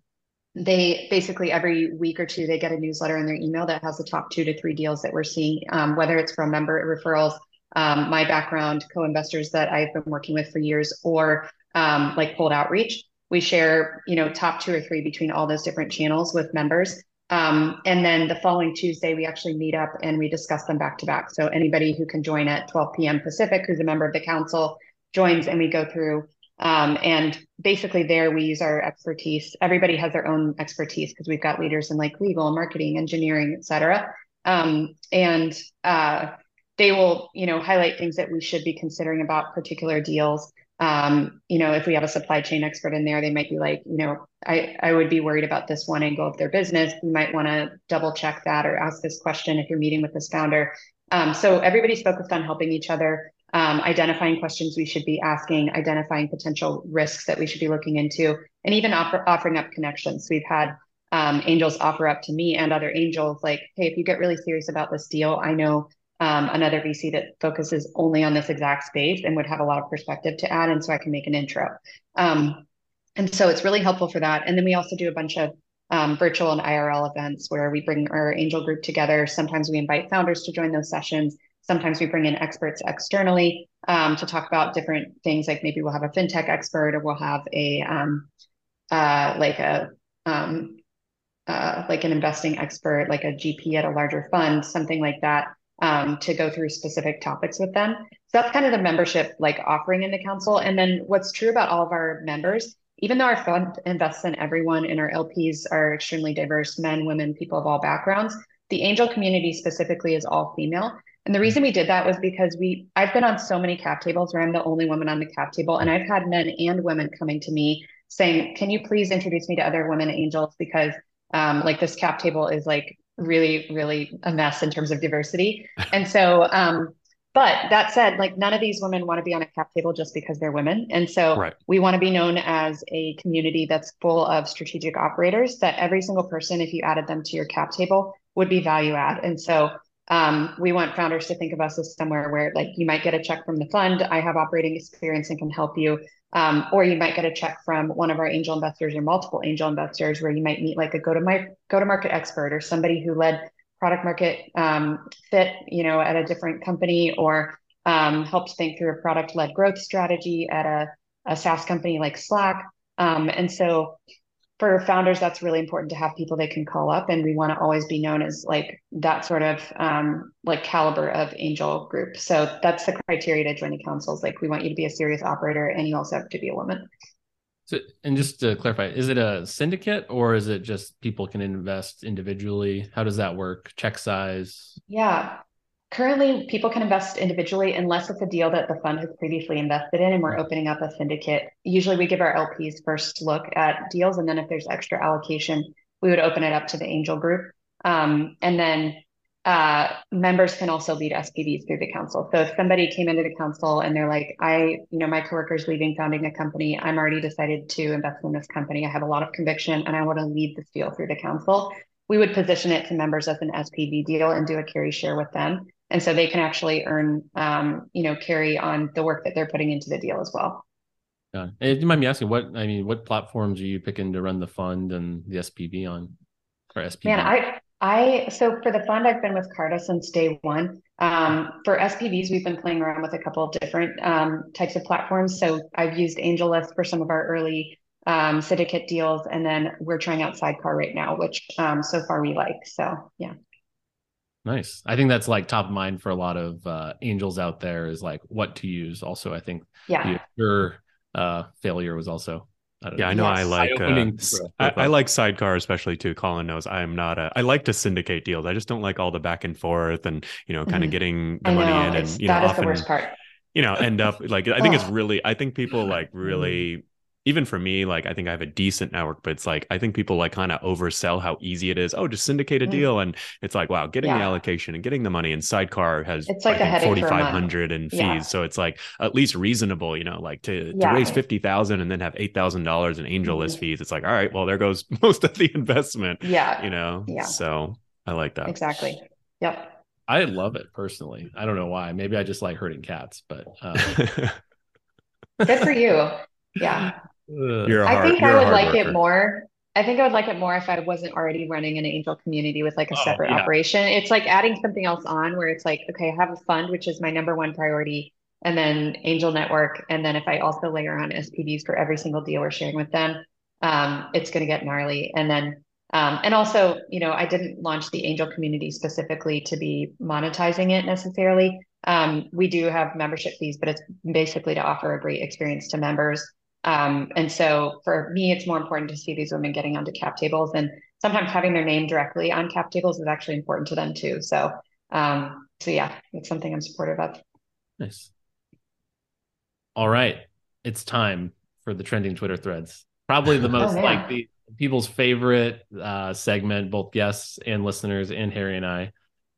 they basically every week or two they get a newsletter in their email that has the top two to three deals that we're seeing um, whether it's from member referrals um, my background co-investors that i've been working with for years or um, like cold outreach. We share you know top two or three between all those different channels with members. Um, and then the following tuesday we actually meet up and we discuss them back to back. So anybody who can join at 12 p.m pacific who's a member of the council joins and we go through um, and basically there we use our expertise. Everybody has their own expertise because we've got leaders in like legal, marketing, engineering, et cetera. Um, and uh, they will, you know, highlight things that we should be considering about particular deals. Um, you know, if we have a supply chain expert in there, they might be like, you know, I, I would be worried about this one angle of their business. You might want to double check that or ask this question if you're meeting with this founder. Um, so everybody's focused on helping each other um, identifying questions we should be asking, identifying potential risks that we should be looking into, and even offer, offering up connections. We've had um, angels offer up to me and other angels like, hey, if you get really serious about this deal, I know um, another VC that focuses only on this exact space and would have a lot of perspective to add, and so I can make an intro. Um, and so it's really helpful for that. And then we also do a bunch of um, virtual and IRL events where we bring our angel group together. Sometimes we invite founders to join those sessions. Sometimes we bring in experts externally um, to talk about different things. Like maybe we'll have a fintech expert, or we'll have a um, uh, like a um, uh, like an investing expert, like a GP at a larger fund, something like that, um, to go through specific topics with them. So that's kind of the membership like offering in the council. And then what's true about all of our members, even though our fund invests in everyone and our LPs are extremely diverse, men, women, people of all backgrounds, the angel community specifically is all female. And the reason we did that was because we I've been on so many cap tables where I'm the only woman on the cap table and I've had men and women coming to me saying, "Can you please introduce me to other women angels because um, like this cap table is like really, really a mess in terms of diversity. And so, um, but that said, like none of these women want to be on a cap table just because they're women. And so right. we want to be known as a community that's full of strategic operators that every single person, if you added them to your cap table, would be value add. And so um, we want founders to think of us as somewhere where like you might get a check from the fund. I have operating experience and can help you. Um, or you might get a check from one of our angel investors or multiple angel investors where you might meet like a go to my go to market expert or somebody who led product market um, fit you know at a different company or um, helped think through a product led growth strategy at a, a SaaS company like Slack. Um, and so for founders, that's really important to have people they can call up, and we want to always be known as like that sort of um, like caliber of angel group. So that's the criteria to join the councils. Like we want you to be a serious operator, and you also have to be a woman. So, and just to clarify, is it a syndicate or is it just people can invest individually? How does that work? Check size? Yeah, Currently, people can invest individually unless it's a deal that the fund has previously invested in and we're opening up a syndicate. Usually, we give our LPs first look at deals, and then if there's extra allocation, we would open it up to the angel group. Um, and then uh, members can also lead SPVs through the council. So if somebody came into the council and they're like, I, you know, my coworker's leaving, founding a company, I'm already decided to invest in this company. I have a lot of conviction and I want to lead this deal through the council. We would position it to members as an SPV deal and do a carry share with them and so they can actually earn um, you know carry on the work that they're putting into the deal as well. Yeah. And you mind me asking what i mean what platforms are you picking to run the fund and the spv on? Or spv man i i so for the fund i've been with carta since day one. Um, for spvs we've been playing around with a couple of different um, types of platforms. So i've used angellist for some of our early um, syndicate deals. And then we're trying out sidecar right now which um, so far we like. So yeah Nice. I think that's like top of mind for a lot of uh, angels out there is like what to use. Also, I think yeah, your uh, failure was also. I yeah, know. I know. Yes. I like uh, I, I, like sidecar especially too. Colin knows I'm not a. I like to syndicate deals. I just don't like all the back and forth and you know, kind of mm-hmm. getting the money in and you know, often, the worst part. You know, end up like I think it's really. I think people like really even for me, like I think I have a decent network, but it's like I think people like kind of oversell how easy it is. Oh, just syndicate a mm. deal, and it's like wow, getting yeah. the allocation and getting the money. And Sidecar has it's like I forty five hundred in fees, yeah. so it's like at least reasonable, you know, like to yeah. to raise fifty thousand and then have eight thousand dollars in angel list mm-hmm. fees. It's like all right, well there goes most of the investment. Yeah, you know. Yeah. So I like that exactly. Yep. I love it personally. I don't know why. Maybe I just like hurting cats, but uh... good for you. Yeah. You're I think I would like worker. it more. I think I would like it more if I wasn't already running an angel community with like a oh, separate yeah. operation. It's like adding something else on where it's like, okay, I have a fund, which is my number one priority, and then angel network. And then if I also layer on SPVs for every single deal we're sharing with them, um, it's going to get gnarly. And then, um, and also, you know, I didn't launch the angel community specifically to be monetizing it necessarily. Um, we do have membership fees, but it's basically to offer a great experience to members. Um, and so for me, it's more important to see these women getting onto cap tables and sometimes having their name directly on cap tables is actually important to them too. So, um, so yeah, it's something I'm supportive of. Nice. All right. It's time for the trending Twitter threads. Probably the most oh, like the people's favorite uh, segment, both guests and listeners and Harry and I.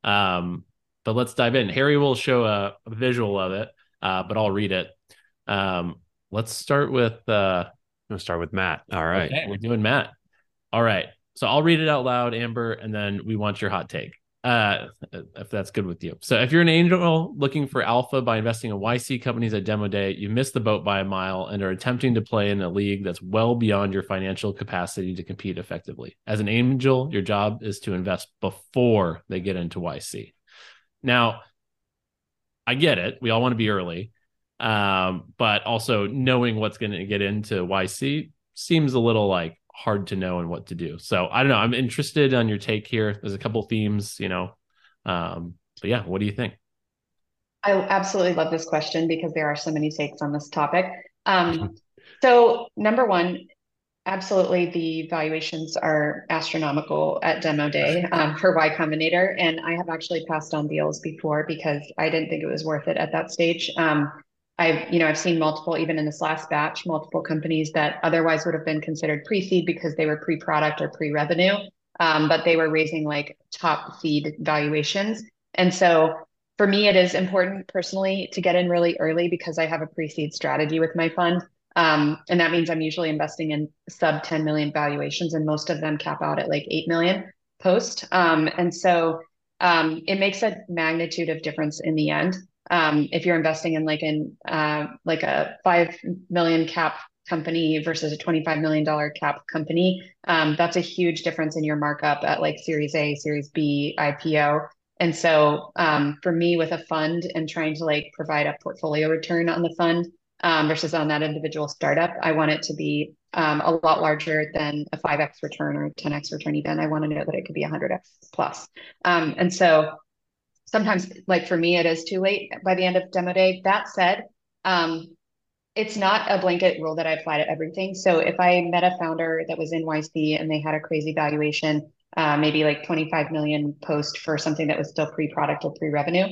Um, but let's dive in. Harry will show a, a visual of it, uh, but I'll read it. Um, let's start with uh we'll start with Matt. All right. Okay, we're doing Matt. All right. So I'll read it out loud, Amber, and then we want your hot take. uh, if that's good with you. So if you're an angel looking for alpha by investing in YC companies at demo day, you missed the boat by a mile and are attempting to play in a league that's well beyond your financial capacity to compete effectively. As an angel, your job is to invest before they get into YC. Now, I get it. We all want to be early. Um, but also knowing what's going to get into YC seems a little like hard to know and what to do. So I don't know. I'm interested on your take here. There's a couple themes, you know. Um, but yeah, what do you think? I absolutely love this question because there are so many takes on this topic. Um, so number one, absolutely the valuations are astronomical at demo day um, for Y Combinator, and I have actually passed on deals before because I didn't think it was worth it at that stage. Um, I've, you know, I've seen multiple, even in this last batch, multiple companies that otherwise would have been considered pre-seed because they were pre-product or pre-revenue, um, but they were raising like top seed valuations. And so for me, it is important personally to get in really early because I have a pre-seed strategy with my fund. Um, and that means I'm usually investing in sub 10 million valuations, and most of them cap out at like 8 million post. Um, and so um, it makes a magnitude of difference in the end um, if you're investing in like in uh, like a five million cap company versus a 25 million dollar cap company um, that's a huge difference in your markup at like series a series b ipo and so um, for me with a fund and trying to like provide a portfolio return on the fund um, versus on that individual startup i want it to be um, a lot larger than a 5x return or 10x return even. I want to know that it could be 100x plus. Um, and so sometimes like for me it is too late by the end of demo day. That said um, it's not a blanket rule that i apply to everything. So if i met a founder that was in yc and they had a crazy valuation uh, maybe like 25 million post for something that was still pre-product or pre-revenue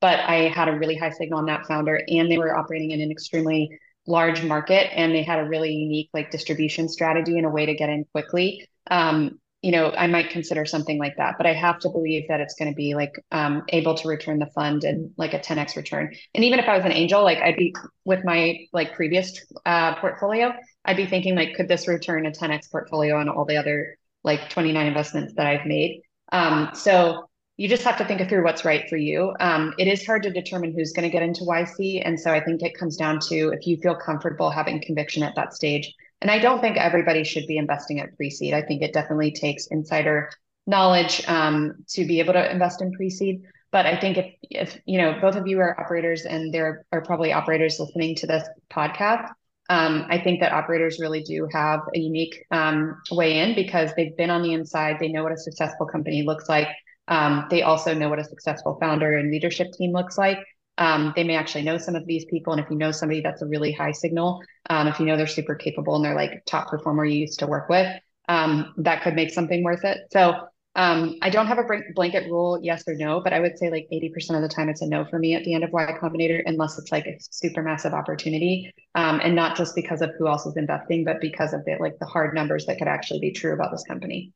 but i had a really high signal on that founder and they were operating in an extremely large market and they had a really unique like distribution strategy and a way to get in quickly um, you know, I might consider something like that, but I have to believe that it's going to be like um, able to return the fund and like a 10x return. And even if I was an angel, like I'd be with my like previous uh, portfolio, I'd be thinking like, could this return a 10x portfolio on all the other like 29 investments that I've made? Um, so you just have to think through what's right for you. Um, it is hard to determine who's going to get into YC, and so I think it comes down to if you feel comfortable having conviction at that stage and I don't think everybody should be investing at pre-seed. I think it definitely takes insider knowledge um, to be able to invest in pre-seed. But I think if if you know both of you are operators and there are probably operators listening to this podcast, um, I think that operators really do have a unique um, way in because they've been on the inside. They know what a successful company looks like. Um, they also know what a successful founder and leadership team looks like. Um, they may actually know some of these people. And if you know somebody that's a really high signal, um, if you know they're super capable and they're like top performer you used to work with, um, that could make something worth it. So um, I don't have a blanket rule, yes or no, but I would say like 80% of the time it's a no for me at the end of Y Combinator, unless it's like a super massive opportunity. Um, and not just because of who else is investing, but because of the like the hard numbers that could actually be true about this company.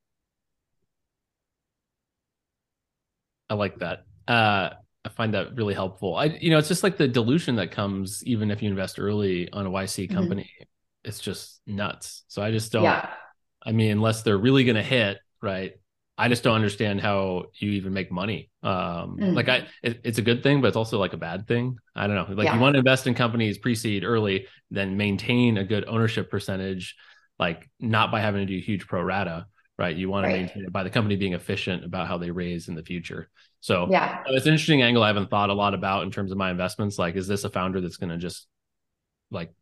I like that. Uh, I find that really helpful. I, you know, it's just like the dilution that comes even if you invest early on a YC mm-hmm. company. Mm-hmm. It's just nuts. So I just don't. Yeah. I mean, unless they're really going to hit, right? I just don't understand how you even make money. Um, mm-hmm. Like I, it, it's a good thing, but it's also like a bad thing. I don't know. Like yeah. you want to invest in companies pre-seed early, then maintain a good ownership percentage, like not by having to do huge pro rata, right? You want right. to maintain it by the company being efficient about how they raise in the future. So yeah, it's an interesting angle I haven't thought a lot about in terms of my investments. Like, is this a founder that's going to just like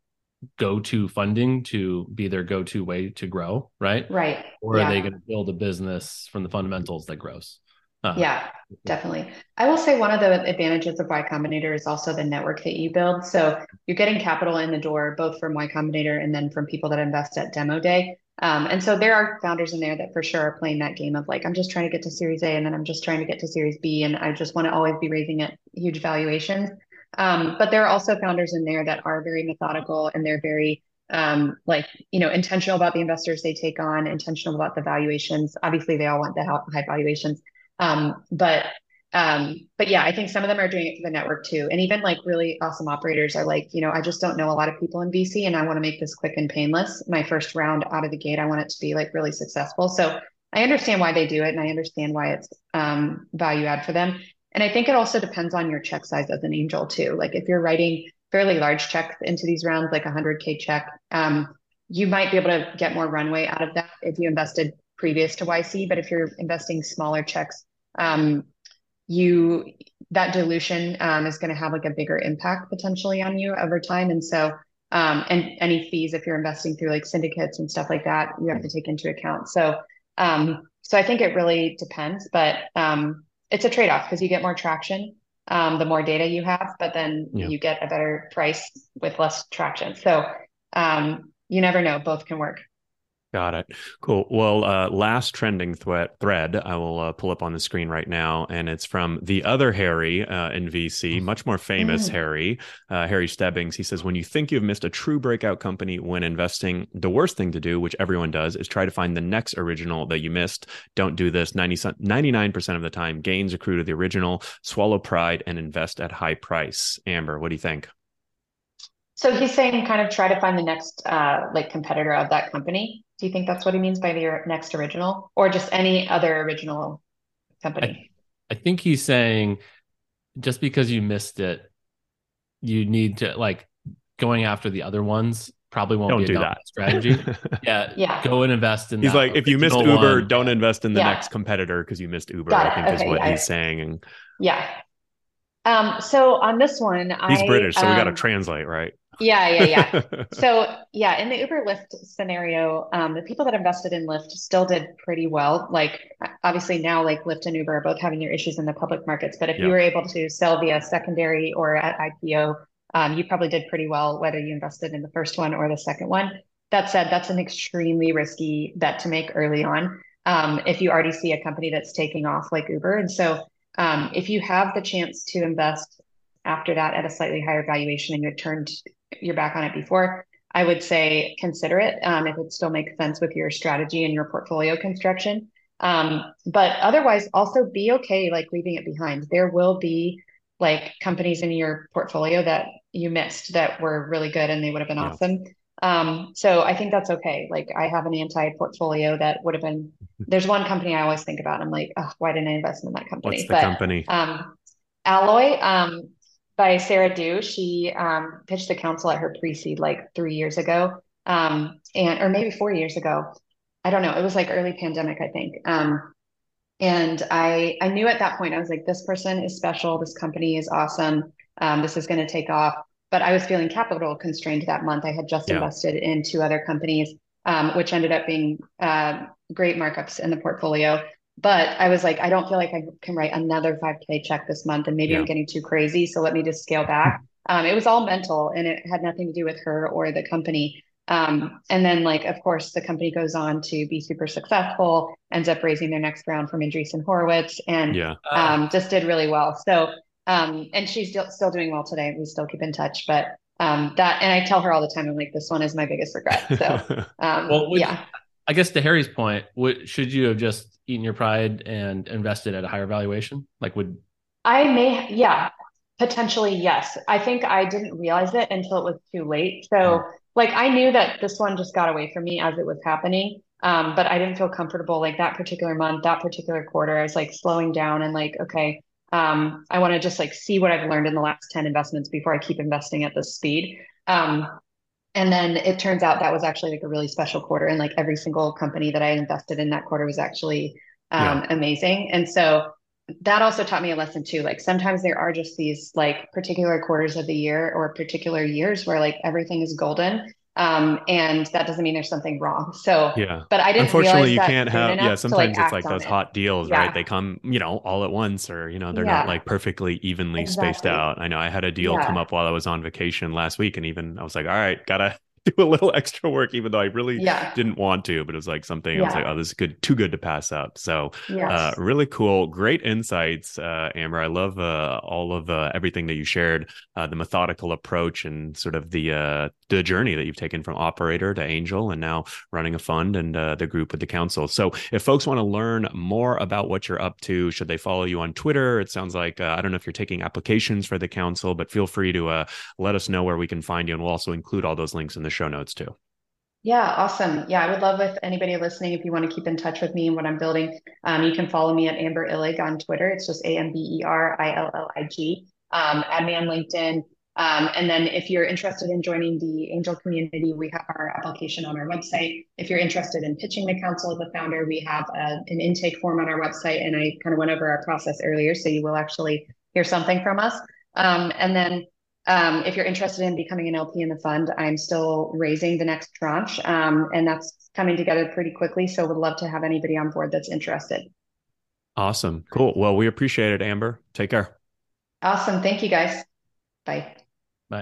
go to funding to be their go to way to grow, right? Right. Or yeah. are they going to build a business from the fundamentals that grows? Uh-huh. Yeah, definitely. I will say one of the advantages of Y Combinator is also the network that you build. So you're getting capital in the door, both from Y Combinator and then from people that invest at demo day. Um, and so there are founders in there that for sure are playing that game of like, I'm just trying to get to Series A and then I'm just trying to get to Series B and I just want to always be raising at huge valuations. Um, but there are also founders in there that are very methodical and they're very um, like you know intentional about the investors they take on, intentional about the valuations. Obviously, they all want the high valuations, um, but um, but yeah, I think some of them are doing it for the network too. And even like really awesome operators are like, you know, I just don't know a lot of people in VC and I want to make this quick and painless. My first round out of the gate, I want it to be like really successful. So I understand why they do it and I understand why it's um, value add for them. And I think it also depends on your check size as an angel too. Like if you're writing fairly large checks into these rounds, like a 100K check, um, you might be able to get more runway out of that if you invested previous to YC. But if you're investing smaller checks, um, you that dilution um, is going to have like a bigger impact potentially on you over time. And so, um, and any fees if you're investing through like syndicates and stuff like that, you have to take into account. So, um, so I think it really depends, but um, it's a trade off because you get more traction um, the more data you have, but then yeah. you get a better price with less traction. So um, you never know; both can work. Got it. Cool. Well, uh, last trending thread, thread I will uh, pull up on the screen right now, and it's from the other Harry uh, in VC, mm. much more famous. Harry, uh, Harry Stebbings. He says, "When you think you've missed a true breakout company when investing, the worst thing to do, which everyone does, is try to find the next original that you missed. Don't do this. 99% of the time, gains accrue to the original. Swallow pride and invest at high price." Amber, what do you think? So he's saying kind of try to find the next uh, like competitor of that company. Do you think that's what he means by the next original, or just any other original company? I, I think he's saying just because you missed it, you need to like going after the other ones probably won't don't be a do that strategy. yeah, yeah. Go and invest in. He's like, if you missed Uber, one. don't invest in the yeah. next competitor because you missed Uber. Got I think okay, is what yeah. he's saying. And yeah. Um. So on this one, he's I, British, so um, we got to translate, right? Yeah, yeah, yeah. so yeah, in the Uber Lyft scenario, um, the people that invested in Lyft still did pretty well. Like obviously now, like Lyft and Uber are both having their issues in the public markets. But if you were able to sell via secondary or at IPO, um, you probably did pretty well, whether you invested in the first one or the second one. That said, that's an extremely risky bet to make early on. Um, if you already see a company that's taking off like Uber, and so um, if you have the chance to invest after that at a slightly higher valuation and you had turned your back on it before, I would say consider it um, if it still makes sense with your strategy and your portfolio construction. Um, but otherwise, also be okay like leaving it behind. There will be like companies in your portfolio that you missed that were really good and they would have been yeah. awesome. Um, so I think that's okay. Like I have an anti portfolio that would have been. There's one company I always think about. I'm like, oh, why didn't I invest in that company? What's the but, company? Um, Alloy. Um, by Sara Du. She um, pitched the council at her pre-seed like three years ago, um, and or maybe four years ago. I don't know. It was like early pandemic, I think. Um, and I I knew at that point I was like, this person is special. This company is awesome. Um, this is going to take off. But I was feeling capital constrained that month. I had just yeah. invested in two other companies, um, which ended up being uh, great markups in the portfolio but I was like, I don't feel like I can write another 5K check this month, and maybe yeah. I'm getting too crazy. So let me just scale back. Um, it was all mental, and it had nothing to do with her or the company. Um, and then, like, of course, the company goes on to be super successful, ends up raising their next round from Andreessen Horowitz, and yeah. um, just did really well. So, um, and she's still still doing well today. We still keep in touch, but um, that, and I tell her all the time, I'm like, this one is my biggest regret. So, um, well, yeah. I guess to Harry's point, what, should you have just eaten your pride and invested at a higher valuation? Like, would I may, yeah, potentially, yes. I think I didn't realize it until it was too late. So, like, I knew that this one just got away from me as it was happening. Um, but I didn't feel comfortable like that particular month, that particular quarter. I was like slowing down and like, okay, um, I want to just like see what I've learned in the last 10 investments before I keep investing at this speed. Um, and then it turns out that was actually like a really special quarter and like every single company that i invested in that quarter was actually um, yeah. amazing and so that also taught me a lesson too like sometimes there are just these like particular quarters of the year or particular years where like everything is golden um, and that doesn't mean there's something wrong. So yeah, but I didn't. Unfortunately, you can't have. Yeah, sometimes like, it's like those hot deals, yeah. right? They come, you know, all at once, or you know, they're yeah. not like perfectly evenly exactly. spaced out. I know I had a deal yeah. come up while I was on vacation last week, and even I was like, all right, gotta do a little extra work, even though I really didn't want to. But it was like something. I was like, oh, this is good, too good to pass up. So, uh, yes. uh, really cool, great insights, uh, Amber. I love uh, all of uh, everything that you shared, uh, the methodical approach and sort of the the journey that you've taken from operator to angel, and now running a fund and the group with the council. So, if folks want to learn more about what you're up to, should they follow you on Twitter? It sounds like I don't know if you're taking applications for the council, but feel free to let us know where we can find you, and we'll also include all those links in the show notes too. Yeah, awesome. Yeah, I would love if anybody listening, if you want to keep in touch with me and what I'm building, um, you can follow me at Amber Illig on Twitter. It's just A M B E R I L L I G. Um, add me on LinkedIn. Um, and then if you're interested in joining the angel community, we have our application on our website. If you're interested in pitching the council as a founder, we have a, an intake form on our website. And I kind of went over our process earlier, so you will actually hear something from us. Um, and then um, if you're interested in becoming an LP in the fund, I'm still raising the next tranche, um, and that's coming together pretty quickly. So would love to have anybody on board that's interested. Awesome. Cool. Well, we appreciate it, Amber. Take care. Awesome. Thank you guys. Bye.